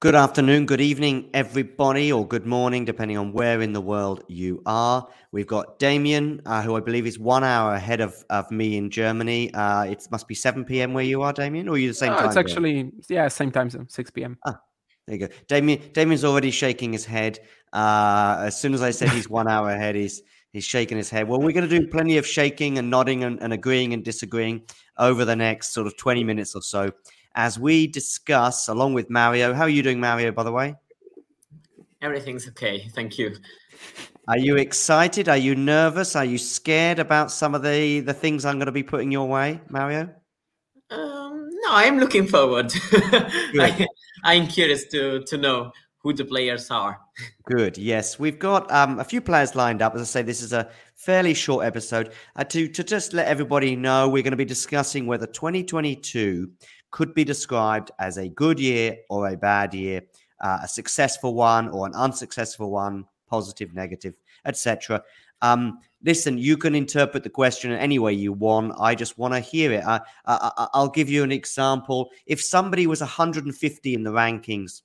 Good afternoon, good evening, everybody, or good morning, depending on where in the world you are. We've got Damien, uh, who I believe is one hour ahead of, of me in Germany. Uh, it must be 7 p.m. where you are, Damien, or are you the same No, time? it's zone? actually yeah, same time zone, 6 p.m. Ah, there you go. Damien, Damien's already shaking his head. Uh, as soon as I said he's one hour ahead, he's he's shaking his head. Well, we're going to do plenty of shaking and nodding and, and agreeing and disagreeing over the next sort of 20 minutes or so as we discuss, along with Mario. How are you doing, Mario, by the way? Everything's okay. Thank you. Are you excited? Are you nervous? Are you scared about some of the, the things I'm going to be putting your way, Mario? Um, no, I'm looking forward. I, I'm curious to, to know who the players are. Good. Yes, we've got um, a few players lined up. As I say, this is a fairly short episode. Uh, to to just let everybody know, we're going to be discussing whether 2022 could be described as a good year or a bad year, uh, a successful one or an unsuccessful one, positive, negative, etc. Um, listen, you can interpret the question any way you want. I just want to hear it. I, I, I'll give you an example. If somebody was 150 in the rankings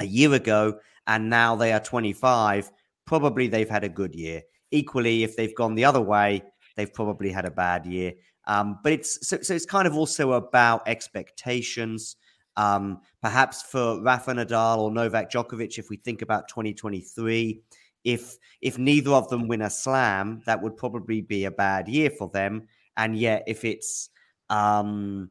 a year ago and now they are 25, probably they've had a good year. Equally, if they've gone the other way, they've probably had a bad year. Um, but it's so, so it's kind of also about expectations. Um, perhaps for Rafa Nadal or Novak Djokovic, if we think about 2023, if if neither of them win a slam, that would probably be a bad year for them. And yet, if it's um,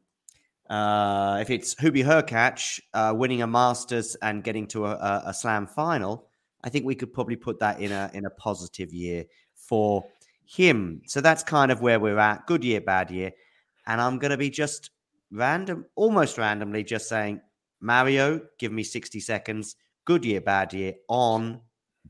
uh, if it's Hubie Hurkacz uh, winning a Masters and getting to a, a, a Slam final, I think we could probably put that in a in a positive year for him. So that's kind of where we're at. Good year, bad year, and I'm going to be just random, almost randomly, just saying Mario, give me 60 seconds. Good year, bad year on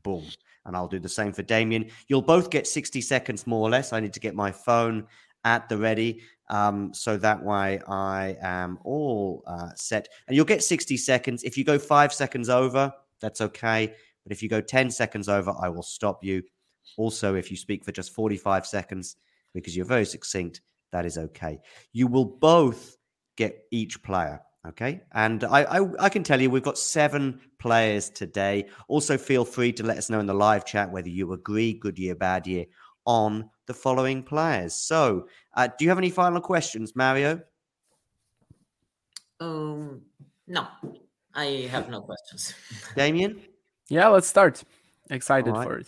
boom. And I'll do the same for Damien. You'll both get 60 seconds more or less. I need to get my phone at the ready. Um, so that way I am all uh, set. And you'll get 60 seconds. If you go five seconds over, that's okay. But if you go 10 seconds over, I will stop you. Also, if you speak for just 45 seconds, because you're very succinct, that is okay. You will both get each player. Okay. And I, I, I can tell you we've got seven players today. Also, feel free to let us know in the live chat whether you agree, good year, bad year, on the following players. So, uh, do you have any final questions, Mario? Um, no, I have no questions. Damien? Yeah, let's start. Excited All right. for it.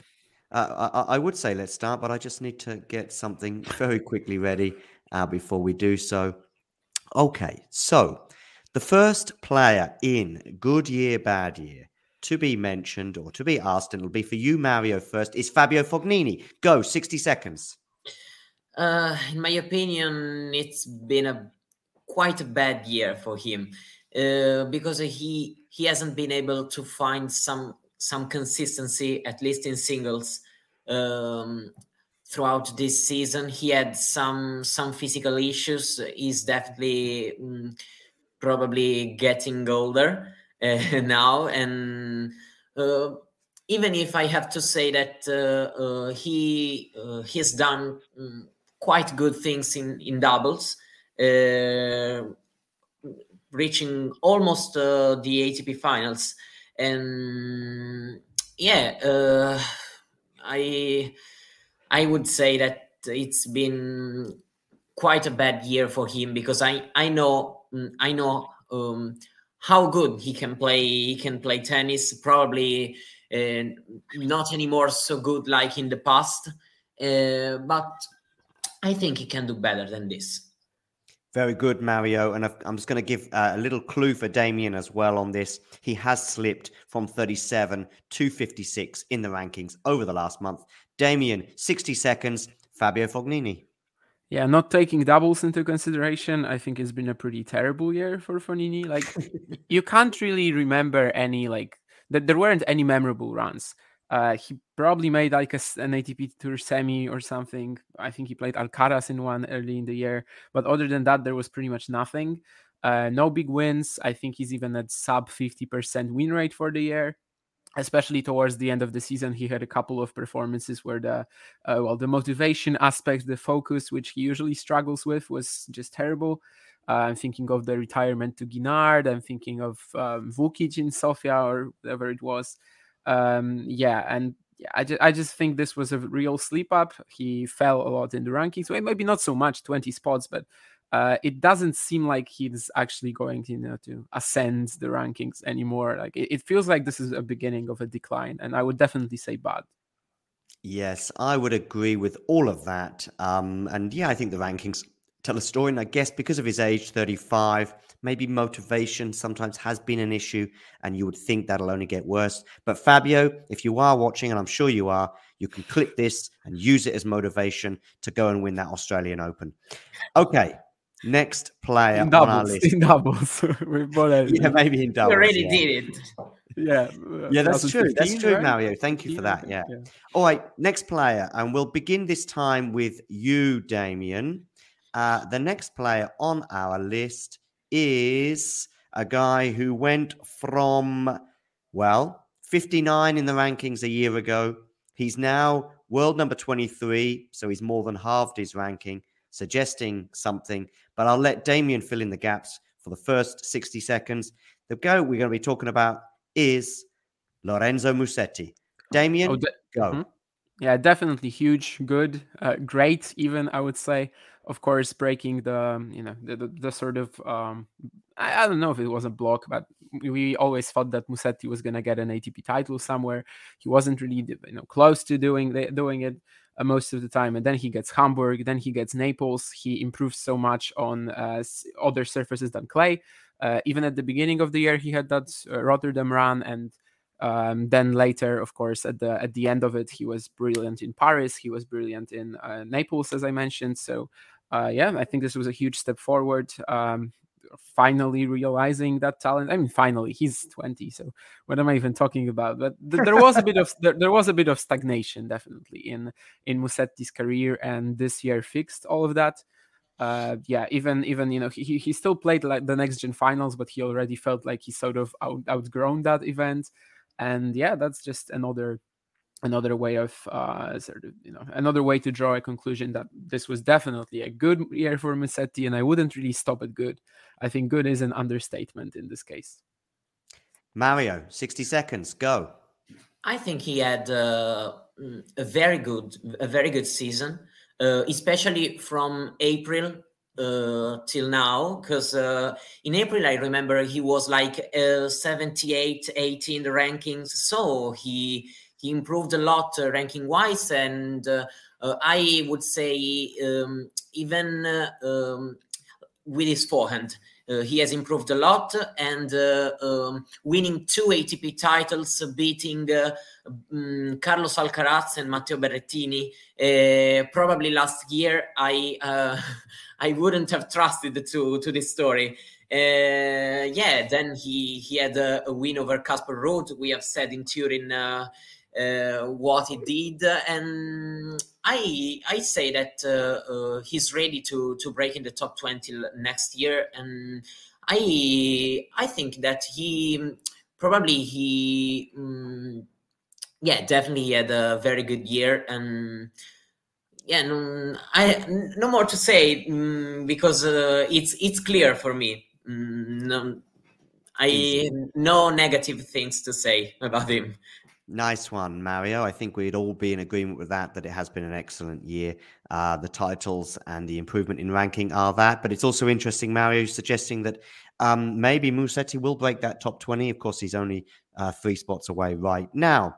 Uh, I, I would say let's start, but I just need to get something very quickly ready uh, before we do so. Okay, so the first player in Good Year, Bad Year to be mentioned or to be asked, and it'll be for you, Mario, first, is Fabio Fognini. Go, 60 seconds. Uh, in my opinion, it's been a quite a bad year for him uh, because he he hasn't been able to find some some consistency, at least in singles, um, throughout this season. He had some some physical issues. He's definitely um, probably getting older uh, now, and uh, even if I have to say that uh, uh he uh, he's done um, quite good things in in doubles. Uh, reaching almost the ATP finals, and yeah, I I would say that it's been quite a bad year for him because I I know mm, I know um, how good he can play. He can play tennis. Probably uh, not anymore so good like in the past, uh, but I think he can do better than this. Very good, Mario. And I'm just going to give uh, a little clue for Damien as well on this. He has slipped from 37 to 56 in the rankings over the last month. Damien, 60 seconds. Fabio Fognini. Yeah, not taking doubles into consideration, I think it's been a pretty terrible year for Fognini. Like, you can't really remember any, like, that there weren't any memorable runs. Uh, he probably made like a, an ATP Tour semi or something. I think he played Alcaraz in one early in the year, but other than that, there was pretty much nothing. Uh, no big wins. I think he's even at sub 50% win rate for the year. Especially towards the end of the season, he had a couple of performances where the uh, well, the motivation aspect, the focus, which he usually struggles with, was just terrible. Uh, I'm thinking of the retirement to Guinard. I'm thinking of um, Vukic in Sofia or whatever it was um, yeah, and I just I just think this was a real sleep up. He fell a lot in the rankings. Well, maybe not so much, twenty spots, but uh, it doesn't seem like he's actually going to, you know, to ascend the rankings anymore. Like it, it, feels like this is a beginning of a decline, and I would definitely say bad. Yes, I would agree with all of that. Um, and yeah, I think the rankings tell a story. And I guess because of his age, 35, maybe motivation sometimes has been an issue, and you would think that'll only get worse. But Fabio, if you are watching, and I'm sure you are, you can click this and use it as motivation to go and win that Australian Open. Okay. Next player in doubles, on our list. In doubles. yeah, maybe in doubles. You already yeah. did it. Yeah. Yeah, that's true. That's true, right? Mario. Thank you for that. Yeah. yeah. All right. Next player. And we'll begin this time with you, Damien. Uh, the next player on our list is a guy who went from, well, 59 in the rankings a year ago. He's now world number 23, so he's more than halved his ranking, suggesting something. But I'll let Damien fill in the gaps for the first 60 seconds. The go we're going to be talking about is Lorenzo Musetti. Damien, oh, go. Mm-hmm. Yeah, definitely huge, good, uh, great, even I would say of course breaking the um, you know the, the, the sort of um, I, I, don't know if it was a block but we always thought that Musetti was going to get an ATP title somewhere he wasn't really you know close to doing doing it uh, most of the time and then he gets Hamburg then he gets Naples he improves so much on uh, other surfaces than clay uh, even at the beginning of the year he had that uh, Rotterdam run and um, then later, of course, at the at the end of it, he was brilliant in Paris. He was brilliant in uh, Naples, as I mentioned. So uh, yeah, I think this was a huge step forward. Um, finally realizing that talent. I mean, finally, he's 20. So what am I even talking about? But th- there was a bit of there, there, was a bit of stagnation, definitely in in Musetti's career, and this year fixed all of that. Uh, yeah, even even you know he he still played like the next gen finals, but he already felt like he sort of out, outgrown that event. And yeah, that's just another another way of uh, sort of you know another way to draw a conclusion that this was definitely a good year for Musetti, and I wouldn't really stop at good. I think good is an understatement in this case. Mario, sixty seconds, go. I think he had uh, a very good, a very good season, uh, especially from April uh, till now because uh, in april i remember he was like uh, 78 80 in the rankings so he he improved a lot uh, ranking wise and uh, uh, i would say um, even um, with his forehand uh, he has improved a lot and uh, um, winning two ATP titles, beating uh, um, Carlos Alcaraz and Matteo Berrettini. probably last year, I I wouldn't have trusted to to this story. yeah, then he he had a, a win over Casper Ruud. We have said in Turin uh, what he did, and I I say that uh, uh, he's ready to to break in the top twenty next year, and I I think that he probably he um, yeah definitely he had a very good year and yeah no, I no more to say um, because uh, it's it's clear for me. Um, no, I no negative things to say about him. Nice one, Mario. I think we'd all be in agreement with that, that it has been an excellent year. Uh, the titles and the improvement in ranking are that. But it's also interesting, Mario, suggesting that um, maybe Musetti will break that top 20. Of course, he's only uh, three spots away right now.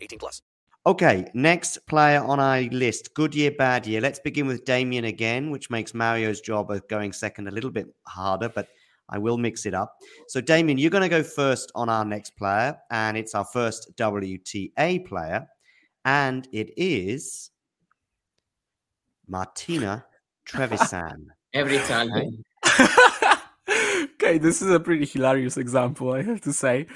18 plus. Okay, next player on our list. Good year, bad year. Let's begin with Damien again, which makes Mario's job of going second a little bit harder, but I will mix it up. So, Damien, you're going to go first on our next player, and it's our first WTA player, and it is Martina Trevisan. Every time. okay, this is a pretty hilarious example, I have to say.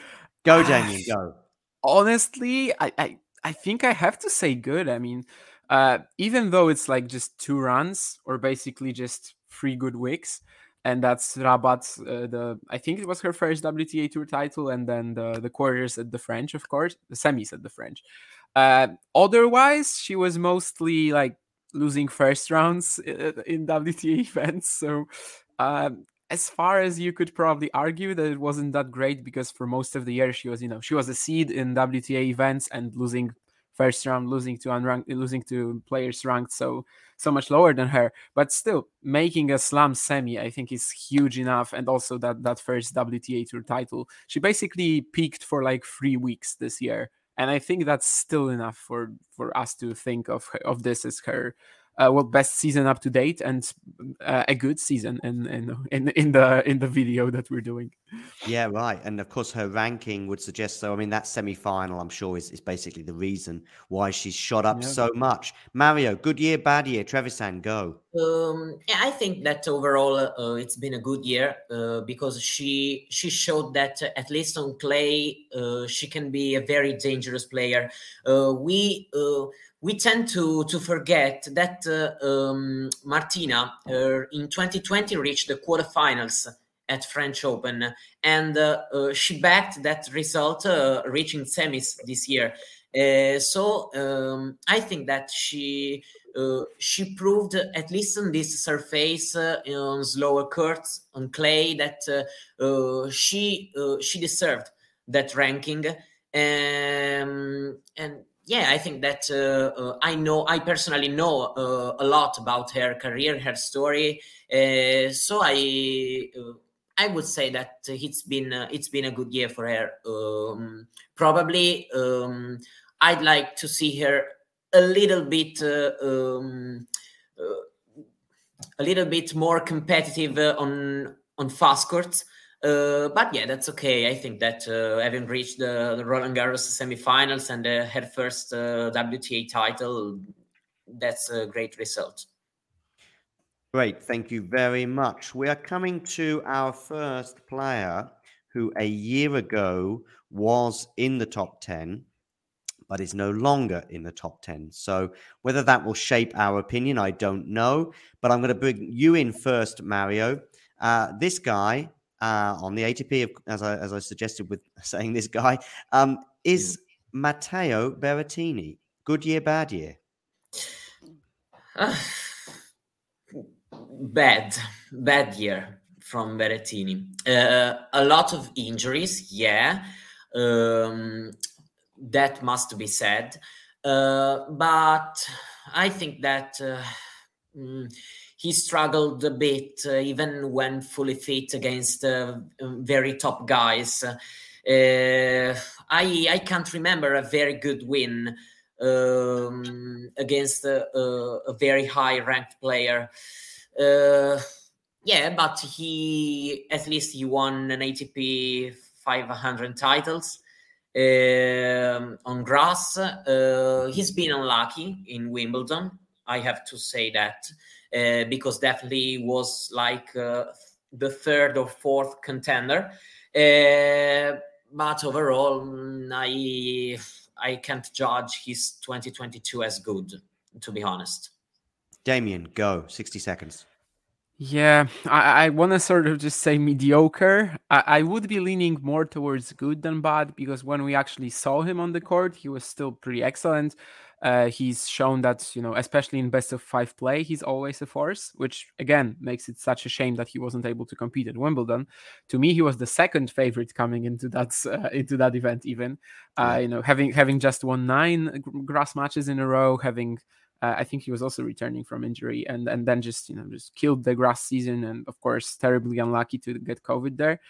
Go, Damien, go. Honestly, I, I, I think I have to say good. I mean, uh, even though it's like just two runs or basically just three good weeks, and that's Rabat. Uh, the I think it was her first WTA Tour title, and then the the quarters at the French, of course, the semis at the French. Uh, otherwise, she was mostly like losing first rounds in WTA events. So, um, as far as you could probably argue that it wasn't that great because for most of the year she was, you know, she was a seed in WTA events and losing first round, losing to unranked, losing to players ranked so so much lower than her. But still, making a slam semi, I think, is huge enough. And also that that first WTA tour title, she basically peaked for like three weeks this year and I think that's still enough for for us to think of of this as her uh, well best season up to date and uh, a good season in, in in in the in the video that we're doing. Yeah right. And of course her ranking would suggest so i mean that semi-final i'm sure is, is basically the reason why she's shot up yeah. so much. Mario good year bad year? Trevisan go. Um, i think that overall uh, it's been a good year uh, because she she showed that uh, at least on clay uh, she can be a very dangerous player. We we tend to to forget that uh, um, Martina uh, in 2020 reached the quarterfinals at French Open, and uh, uh she backed that result, uh, reaching semis this year. Uh, so um, I think that she she proved, at least on this surface, on slower courts, on clay, that she she deserved that ranking. Um, and yeah, I think that uh, uh, I know, I personally know uh, a lot about her career, her story. Uh, so I, I would say that it's been it's been a good year for her. Um, probably, um, I'd like to see her a little bit, um, a little bit more competitive on on fast courts. Uh, but yeah, that's okay. I think that uh, having reached the, the Roland Garros semifinals and uh, her first uh, WTA title, that's a great result. Great, thank you very much. We are coming to our first player who a year ago was in the top 10, but is no longer in the top 10. So, whether that will shape our opinion, I don't know. But I'm going to bring you in first, Mario. Uh, this guy uh, on the ATP, as I, as I suggested with saying this guy, um, is Matteo Berrettini. Good year, bad year? Uh, bad, bad year from Berrettini. Uh, a lot of injuries, yeah. Um, that must be said. Uh, but I think that. Uh, mm, he struggled a bit, uh, even when fully fit against uh, very top guys. Uh, I I can't remember a very good win um, against a, a, very high ranked player. Uh, yeah, but he at least he won an ATP 500 titles um, on grass. Uh, he's been unlucky in Wimbledon. I have to say that uh, because definitely was like uh, the third or fourth contender. Uh, but overall, mm, I I can't judge his 2022 as good, to be honest. Damien, go. 60 seconds. Yeah, I, I want to sort of just say mediocre. I, I would be leaning more towards good than bad because when we actually saw him on the court, he was still pretty excellent. Uh, he's shown that you know, especially in best of five play, he's always a force, which again makes it such a shame that he wasn't able to compete at Wimbledon. To me, he was the second favorite coming into that uh, into that event. Even uh, you know, having having just won nine grass matches in a row, having uh, I think he was also returning from injury, and and then just you know just killed the grass season, and of course terribly unlucky to get COVID there.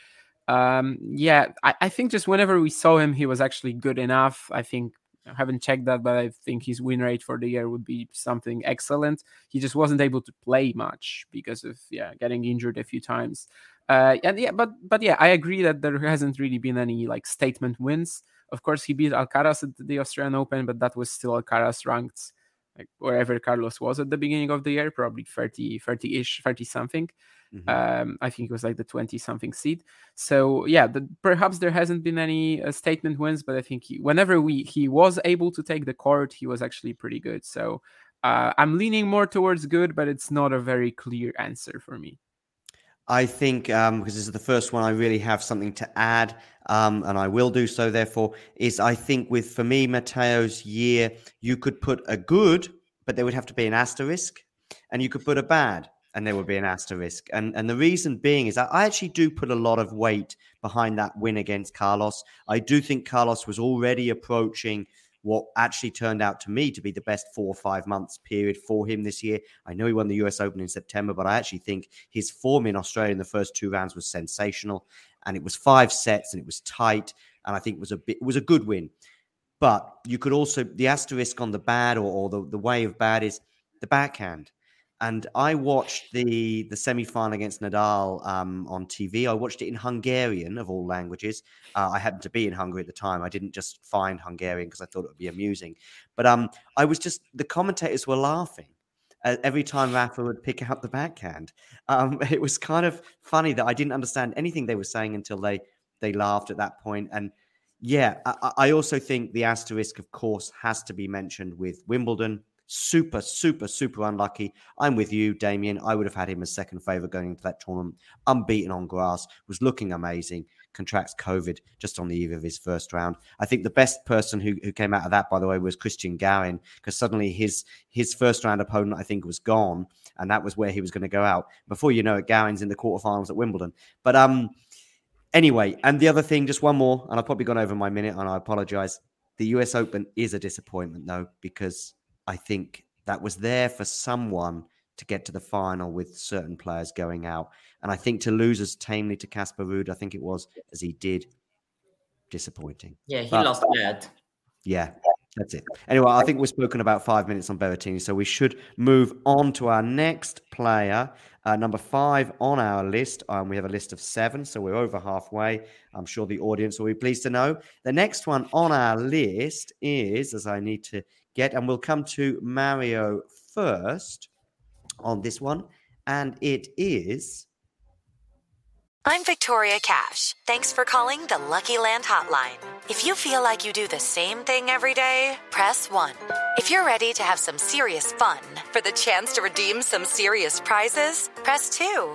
Um, yeah, I, I think just whenever we saw him, he was actually good enough. I think I haven't checked that, but I think his win rate for the year would be something excellent. He just wasn't able to play much because of yeah getting injured a few times. Uh, and yeah, but but yeah, I agree that there hasn't really been any like statement wins. Of course, he beat Alcaraz at the Australian Open, but that was still Alcaraz ranked like wherever Carlos was at the beginning of the year, probably 30, 30-ish, 30 something. Mm-hmm. Um, I think it was like the 20 something seed. So yeah, the, perhaps there hasn't been any uh, statement wins, but I think he, whenever we he was able to take the court, he was actually pretty good. So uh, I'm leaning more towards good, but it's not a very clear answer for me. I think um, because this is the first one I really have something to add, um, and I will do so. Therefore, is I think with for me Matteo's year, you could put a good, but there would have to be an asterisk, and you could put a bad, and there would be an asterisk. And and the reason being is I actually do put a lot of weight behind that win against Carlos. I do think Carlos was already approaching what actually turned out to me to be the best four or five months period for him this year. I know he won the US Open in September, but I actually think his form in Australia in the first two rounds was sensational. And it was five sets and it was tight. And I think it was a bit, it was a good win. But you could also, the asterisk on the bad or, or the, the way of bad is the backhand and I watched the the semi final against Nadal um, on TV. I watched it in Hungarian of all languages. Uh, I happened to be in Hungary at the time. I didn't just find Hungarian because I thought it would be amusing, but um, I was just the commentators were laughing uh, every time Rafa would pick out the backhand. Um, it was kind of funny that I didn't understand anything they were saying until they they laughed at that point. And yeah, I, I also think the asterisk, of course, has to be mentioned with Wimbledon super, super, super unlucky. I'm with you, Damien. I would have had him as second favourite going into that tournament. Unbeaten on grass, was looking amazing. Contracts COVID just on the eve of his first round. I think the best person who, who came out of that, by the way, was Cristian Garin, because suddenly his his first round opponent, I think, was gone, and that was where he was going to go out. Before you know it, Garin's in the quarterfinals at Wimbledon. But um, anyway, and the other thing, just one more, and I've probably gone over my minute, and I apologize. The US Open is a disappointment, though, because I think that was there for someone to get to the final with certain players going out. And I think to lose as tamely to Casper Ruud, I think it was as he did, disappointing. Yeah, he but, lost bad. Yeah, that's it. Anyway, I think we've spoken about five minutes on Berrettini, so we should move on to our next player. Uh, number five on our list. Um, we have a list of seven, so we're over halfway. I'm sure the audience will be pleased to know. The next one on our list is, as I need to get. And we'll come to Mario first on this one. And it is. I'm Victoria Cash. Thanks for calling the Lucky Land Hotline. If you feel like you do the same thing every day, press 1. If you're ready to have some serious fun for the chance to redeem some serious prizes, press 2.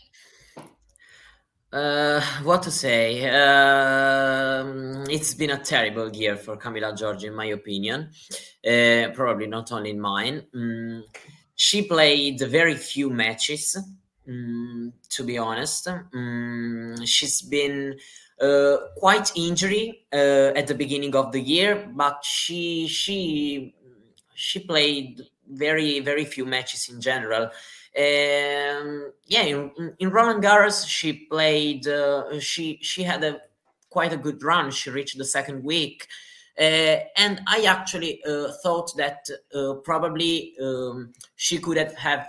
Uh, what to say? Uh, it's been a terrible year for Camila Giorgi, in my opinion. Uh, probably not only in mine. Mm, she played very few matches. Mm, to be honest, mm, she's been uh, quite injury uh, at the beginning of the year, but she she she played very very few matches in general. Um, yeah, in, in Roland Garros, she played. Uh, she she had a quite a good run. She reached the second week, uh, and I actually uh, thought that uh, probably um, she could have had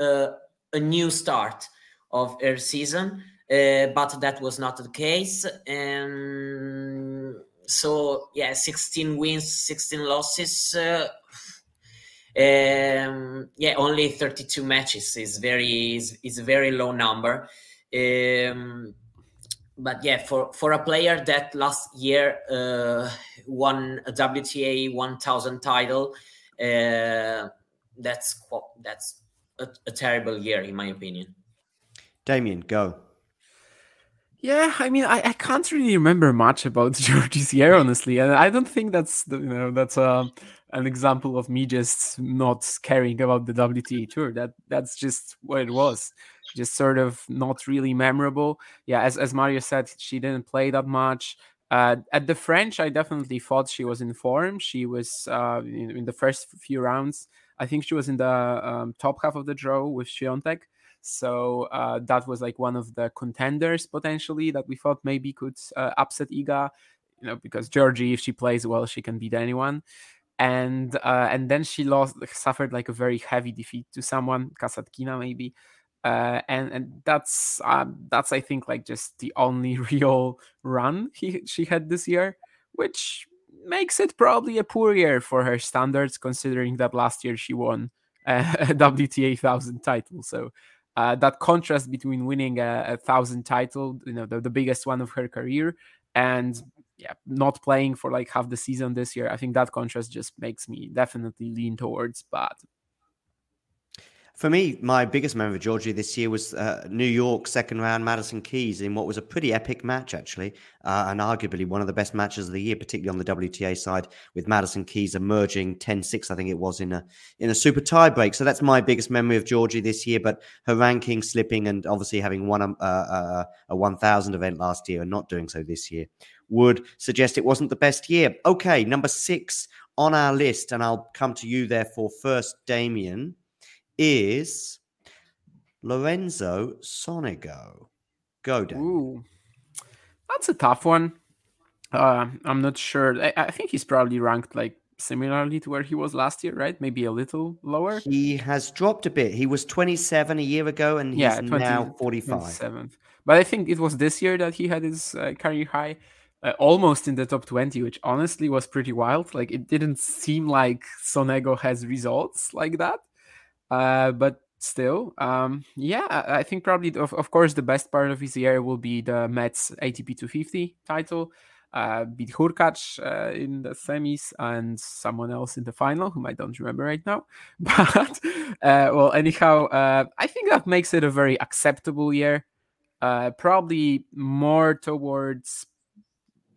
uh, a new start of her season, uh, but that was not the case. And so, yeah, 16 wins, 16 losses. Um, yeah, only 32 matches is very is, is a very low number. Um, but yeah, for for a player that last year uh, won a WTA 1000 title, uh, that's that's a, a terrible year in my opinion. Damien, go. Yeah, I mean, I, I can't really remember much about Giorgi's year, honestly, and I don't think that's you know that's a an example of me just not caring about the WTA tour. That that's just what it was. Just sort of not really memorable. Yeah, as as Mario said, she didn't play that much. Uh, at the French, I definitely thought she was in form. She was uh, in, in, the first few rounds. I think she was in the um, top half of the draw with Swiatek. So uh, that was like one of the contenders potentially that we thought maybe could uh, upset Iga. You know, because Giorgi, if she plays well, she can beat anyone and uh, and then she lost suffered like a very heavy defeat to someone Kasatkina maybe uh, and and that's uh, that's I think like just the only real run he she had this year which makes it probably a poor year for her standards considering that last year she won a, a WTA thousand title so uh, that contrast between winning a, a thousand title you know the, the biggest one of her career and yeah, not playing for like half the season this year, I think that contrast just makes me definitely lean towards bad. For me, my biggest memory of Giorgi this year was uh, New York second round Madison Keys in what was a pretty epic match, actually, uh, and arguably one of the best matches of the year, particularly on the WTA side, with Madison Keys emerging 10-6, I think it was in a in a super tie break. So that's my biggest memory of Giorgi this year. But her ranking slipping, and obviously having won a, a, a 1,000 event last year and not doing so this year, would suggest it wasn't the best year. Okay, number six on our list, and I'll come to you therefore first, Damien, is Lorenzo Sonego. Go. Ooh, that's a tough one. Uh, I'm not sure. I, I think he's probably ranked like similarly to where he was last year, right? Maybe a little lower. He has dropped a bit. He was 27 a year ago, and he's yeah, 20, now 45. But I think it was this year that he had his uh, career high uh, almost in the top 20, which honestly was pretty wild. Like it didn't seem like Sonego has results like that. Uh, but still, um, yeah, I, think probably, of, of course, the best part of his year will be the Metz ATP 250 title. Uh, beat Hurkacz uh, in the semis and someone else in the final, whom I don't remember right now. But uh, well, anyhow, uh, I think that makes it a very acceptable year. Uh, probably more towards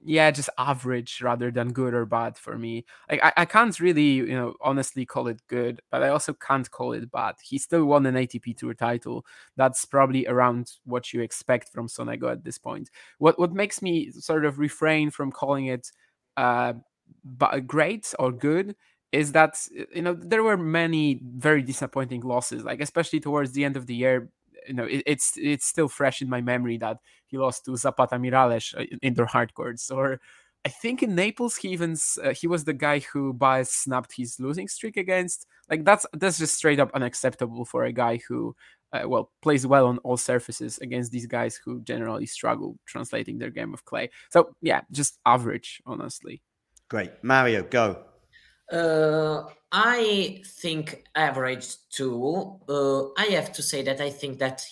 yeah, just average rather than good or bad for me. Like I, I can't really, you know, honestly call it good, but I also can't call it bad. He still won an ATP Tour title. That's probably around what you expect from Sonego at this point. What what makes me sort of refrain from calling it uh great or good is that you know there were many very disappointing losses like especially towards the end of the year you know it, it's it's still fresh in my memory that he lost to Zapata Miralles uh, in their hard courts or I think in Naples he even uh, he was the guy who Baez snapped his losing streak against. Like that's that's just straight up unacceptable for a guy who uh, well plays well on all surfaces against these guys who generally struggle translating their game of clay. So yeah, just average, honestly. Great, Mario, go. Uh, I think average too. Uh, I have to say that I think that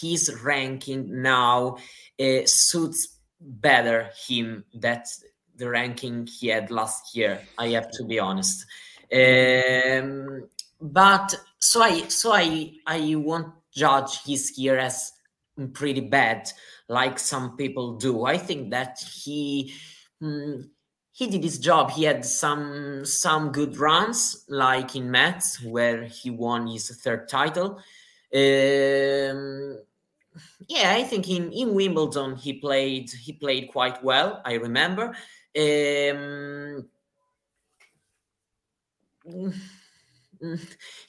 his ranking now uh, suits better him that the ranking he had last year. I have to be honest. Um, but so I so I I won't judge his year as pretty bad like some people do. I think that he. Mm, he did his job. He had some some good runs, like in Metz, where he won his third title. Um, yeah, I think in, in Wimbledon he played he played quite well. I remember. Um,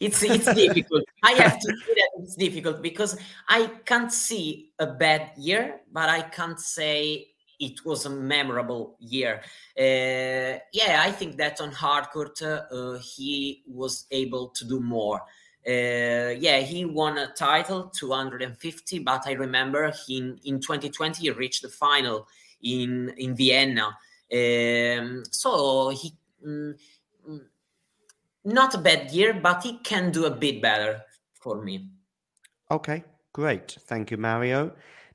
it's it's difficult. I have to say that it's difficult because I can't see a bad year, but I can't say it was a memorable year. Uh, yeah, I think that on hardcourt uh, he was able to do more. Uh, yeah, he won a title, 250, but I remember he, in, in 2020 he reached the final in in Vienna. Um, so he mm, mm, not a bad year, but he can do a bit better for me. Okay, great. Thank you, Mario.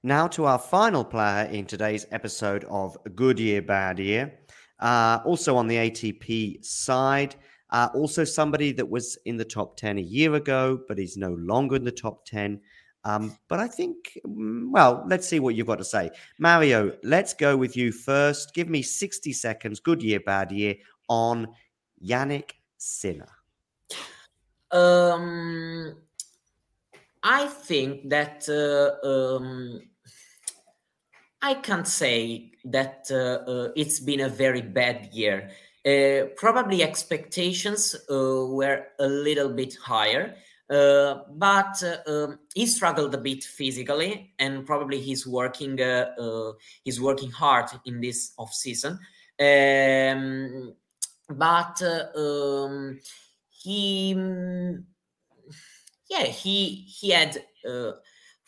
Now to our final player in today's episode of Good Year, Bad Year. Uh, also on the ATP side, uh, also somebody that was in the top 10 a year ago, but he's no longer in the top 10. Um, but I think, mm, well, let's see what you've got to say. Mario, let's go with you first. Give me 60 seconds, good year, bad year, on Jannik Sinner. Um, I think that uh, um, I can't say that uh, uh, it's been a very bad year. Uh, probably expectations uh, were a little bit higher, uh, but uh, um, he struggled a bit physically, and probably he's working he's working hard in this off season. Um, but um, he, yeah, he he had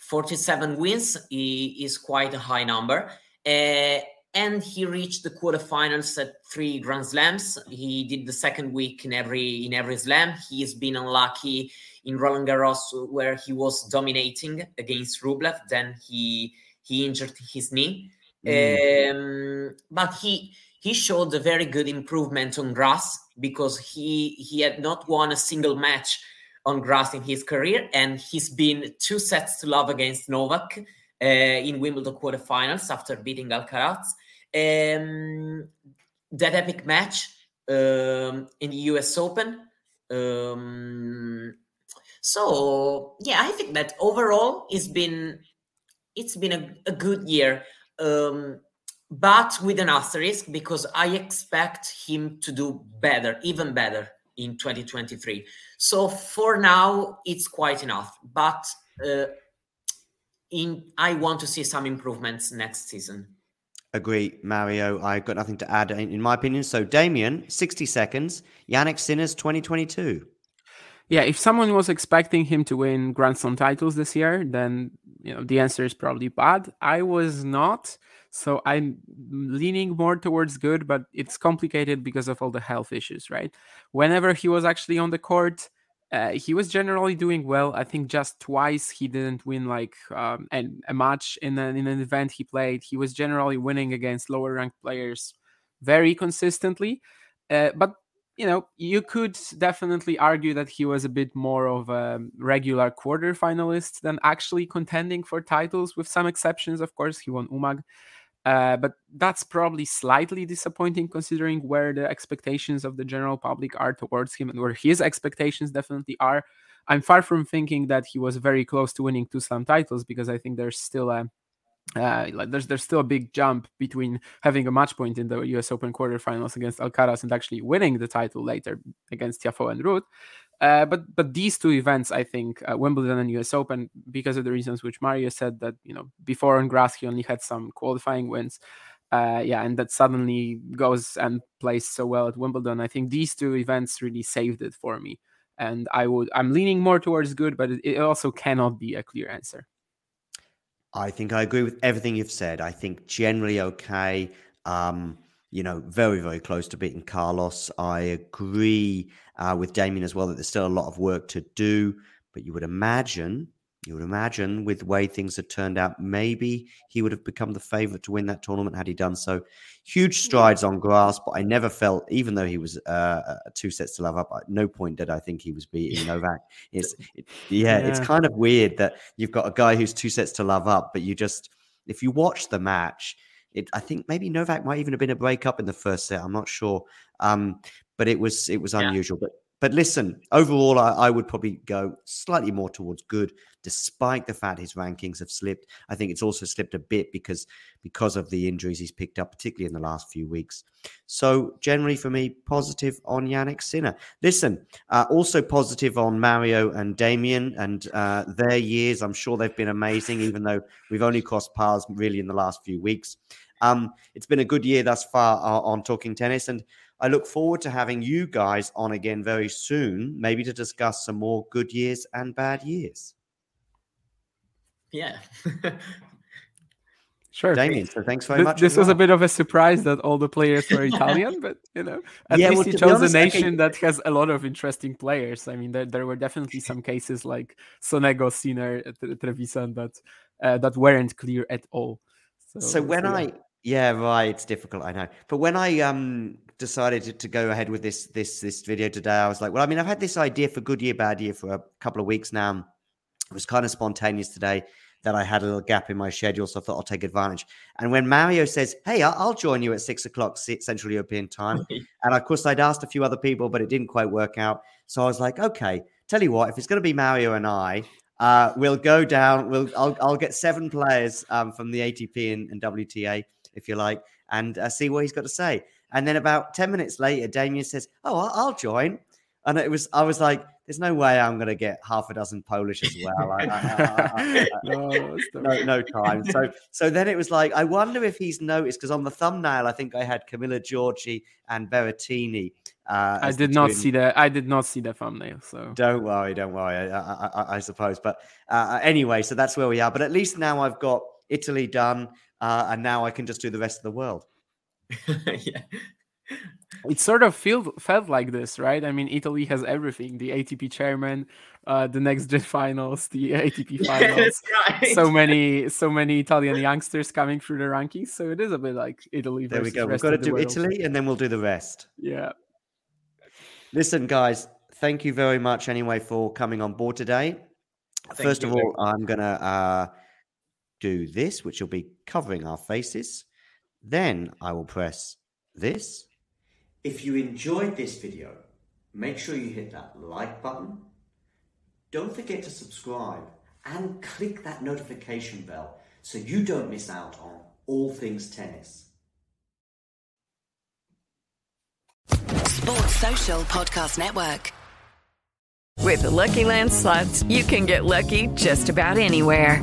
47 wins is quite a high number. Uh, and he reached the quarterfinals at three Grand Slams. He did the second week in every in every slam. He's been unlucky in Roland Garros where he was dominating against Rublev. Then he he injured his knee, mm. um, but he he showed a very good improvement on grass because he he had not won a single match on grass in his career, and he's been two sets to love against Novak uh, in Wimbledon quarterfinals after beating Alcaraz. Um, that epic match um, in the US Open. Um, so yeah, I think that overall it's been it's been a, a good year, um, but with an asterisk because I expect him to do better, even better in 2023. So for now, it's quite enough. But uh, in I want to see some improvements next season. Agree, Mario. I've got nothing to add in my opinion. So, Damien, 60 seconds. Jannik Sinner's 2022. Yeah, if someone was expecting him to win Grand Slam titles this year, then you know the answer is probably bad. I was not. So I'm leaning more towards good, but it's complicated because of all the health issues, right? Whenever he was actually on the court, uh, he was generally doing well. I think just twice he didn't win like um, an, a match in an, in an event he played. He was generally winning against lower ranked players very consistently. Uh, but you know, you could definitely argue that he was a bit more of a regular quarter finalist than actually contending for titles, with some exceptions. Of course, he won Umag. Uh, but that's probably slightly disappointing considering where the expectations of the general public are towards him and where his expectations definitely are. I'm far from thinking that he was very close to winning two slam titles because I think there's still a uh, like there's there's still a big jump between having a match point in the U.S. Open quarterfinals against Alcaraz and actually winning the title later against Tiafoe and Ruud. Uh, but but these two events, I think, uh, Wimbledon and U.S. Open, because of the reasons which Mario said that you know before on grass he only had some qualifying wins, uh, yeah, and that suddenly goes and plays so well at Wimbledon. I think these two events really saved it for me, and I would I'm leaning more towards good, but it, it also cannot be a clear answer. I think I agree with everything you've said. I think generally okay. Um, you know, very, very close to beating Carlos. I agree uh, with Damien as well that there's still a lot of work to do, but you would imagine, you would imagine with the way things had turned out, maybe he would have become the favorite to win that tournament had he done so. Huge strides on grass, but I never felt, even though he was uh, two sets to love up, at no point did I think he was beating Novak. It's, it, yeah, yeah, it's kind of weird that you've got a guy who's two sets to love up, but you just, if you watch the match, it, I think maybe Novak might even have been a breakup in the first set. I'm not sure, um, but it was it was Yeah. unusual. But but listen, overall, I, I would probably go slightly more towards good, despite the fact his rankings have slipped. I think it's also slipped a bit because because of the injuries he's picked up, particularly in the last few weeks. So generally, for me, positive on Jannik Sinner. Listen, uh, also positive on Mario and Damien and uh, their years. I'm sure they've been amazing, even though we've only crossed paths really in the last few weeks. Um, it's been a good year thus far uh, on Talking Tennis, and I look forward to having you guys on again very soon, maybe to discuss some more good years and bad years. Yeah. Sure. Damien, so thanks very Th- much. This as was a bit of a surprise that all the players were Italian, but you know, at Yeah, least well, he chose honest, a I nation think- that has a lot of interesting players. I mean, there, there were definitely some cases like Sonego, Sinner, Tre- Trevisan that uh, that weren't clear at all. So, So when yeah. I yeah right, it's difficult, I know. But when I um decided to, to go ahead with this this this video today, I was like, well, I mean, I've had this idea for good year, bad year for a couple of weeks now. It was kind of spontaneous today that I had a little gap in my schedule, so I thought I'll take advantage. And when Mario says, "Hey, I'll, join you at six o'clock Central European time," and of course I'd asked a few other people, but it didn't quite work out. So I was like, "Okay, tell you what, if it's going to be Mario and I." Uh, we'll go down. We'll I'll, I'll get seven players um, from the ATP and, and WTA, if you like, and uh, see what he's got to say. And then about ten minutes later, Damien says, "Oh, I'll, I'll join." And it was I was like, "There's no way I'm going to get half a dozen Polish as well." I- I- I- I- I- No, no, no time. So, so then it was like, I wonder if he's noticed because on the thumbnail, I think I had Camila Giorgi and Berrettini. Uh, I did not two in- see that. I did not see the thumbnail. So Don't worry, don't worry. I, I, I, I suppose, but uh, anyway, so that's where we are. But at least now I've got Italy done, uh, and now I can just do the rest of the world. yeah. it sort of felt felt like this, right? I mean, Italy has everything: the ATP chairman, uh, the next gen finals, the ATP finals. That's right. so many, so many Italian youngsters coming through the rankings. So it is a bit like Italy. There we go. We've got to do world. Italy, and then we'll do the rest. Yeah. Listen, guys, thank you very much anyway for coming on board today. Thank First you of very all, I'm going to uh, do this, which will be covering our faces. Then I will press this. If you enjoyed this video, make sure you hit that like button. Don't forget to subscribe and click that notification bell so you don't miss out on all things tennis. Sports Social Podcast Network. With the Lucky Land slots, you can get lucky just about anywhere.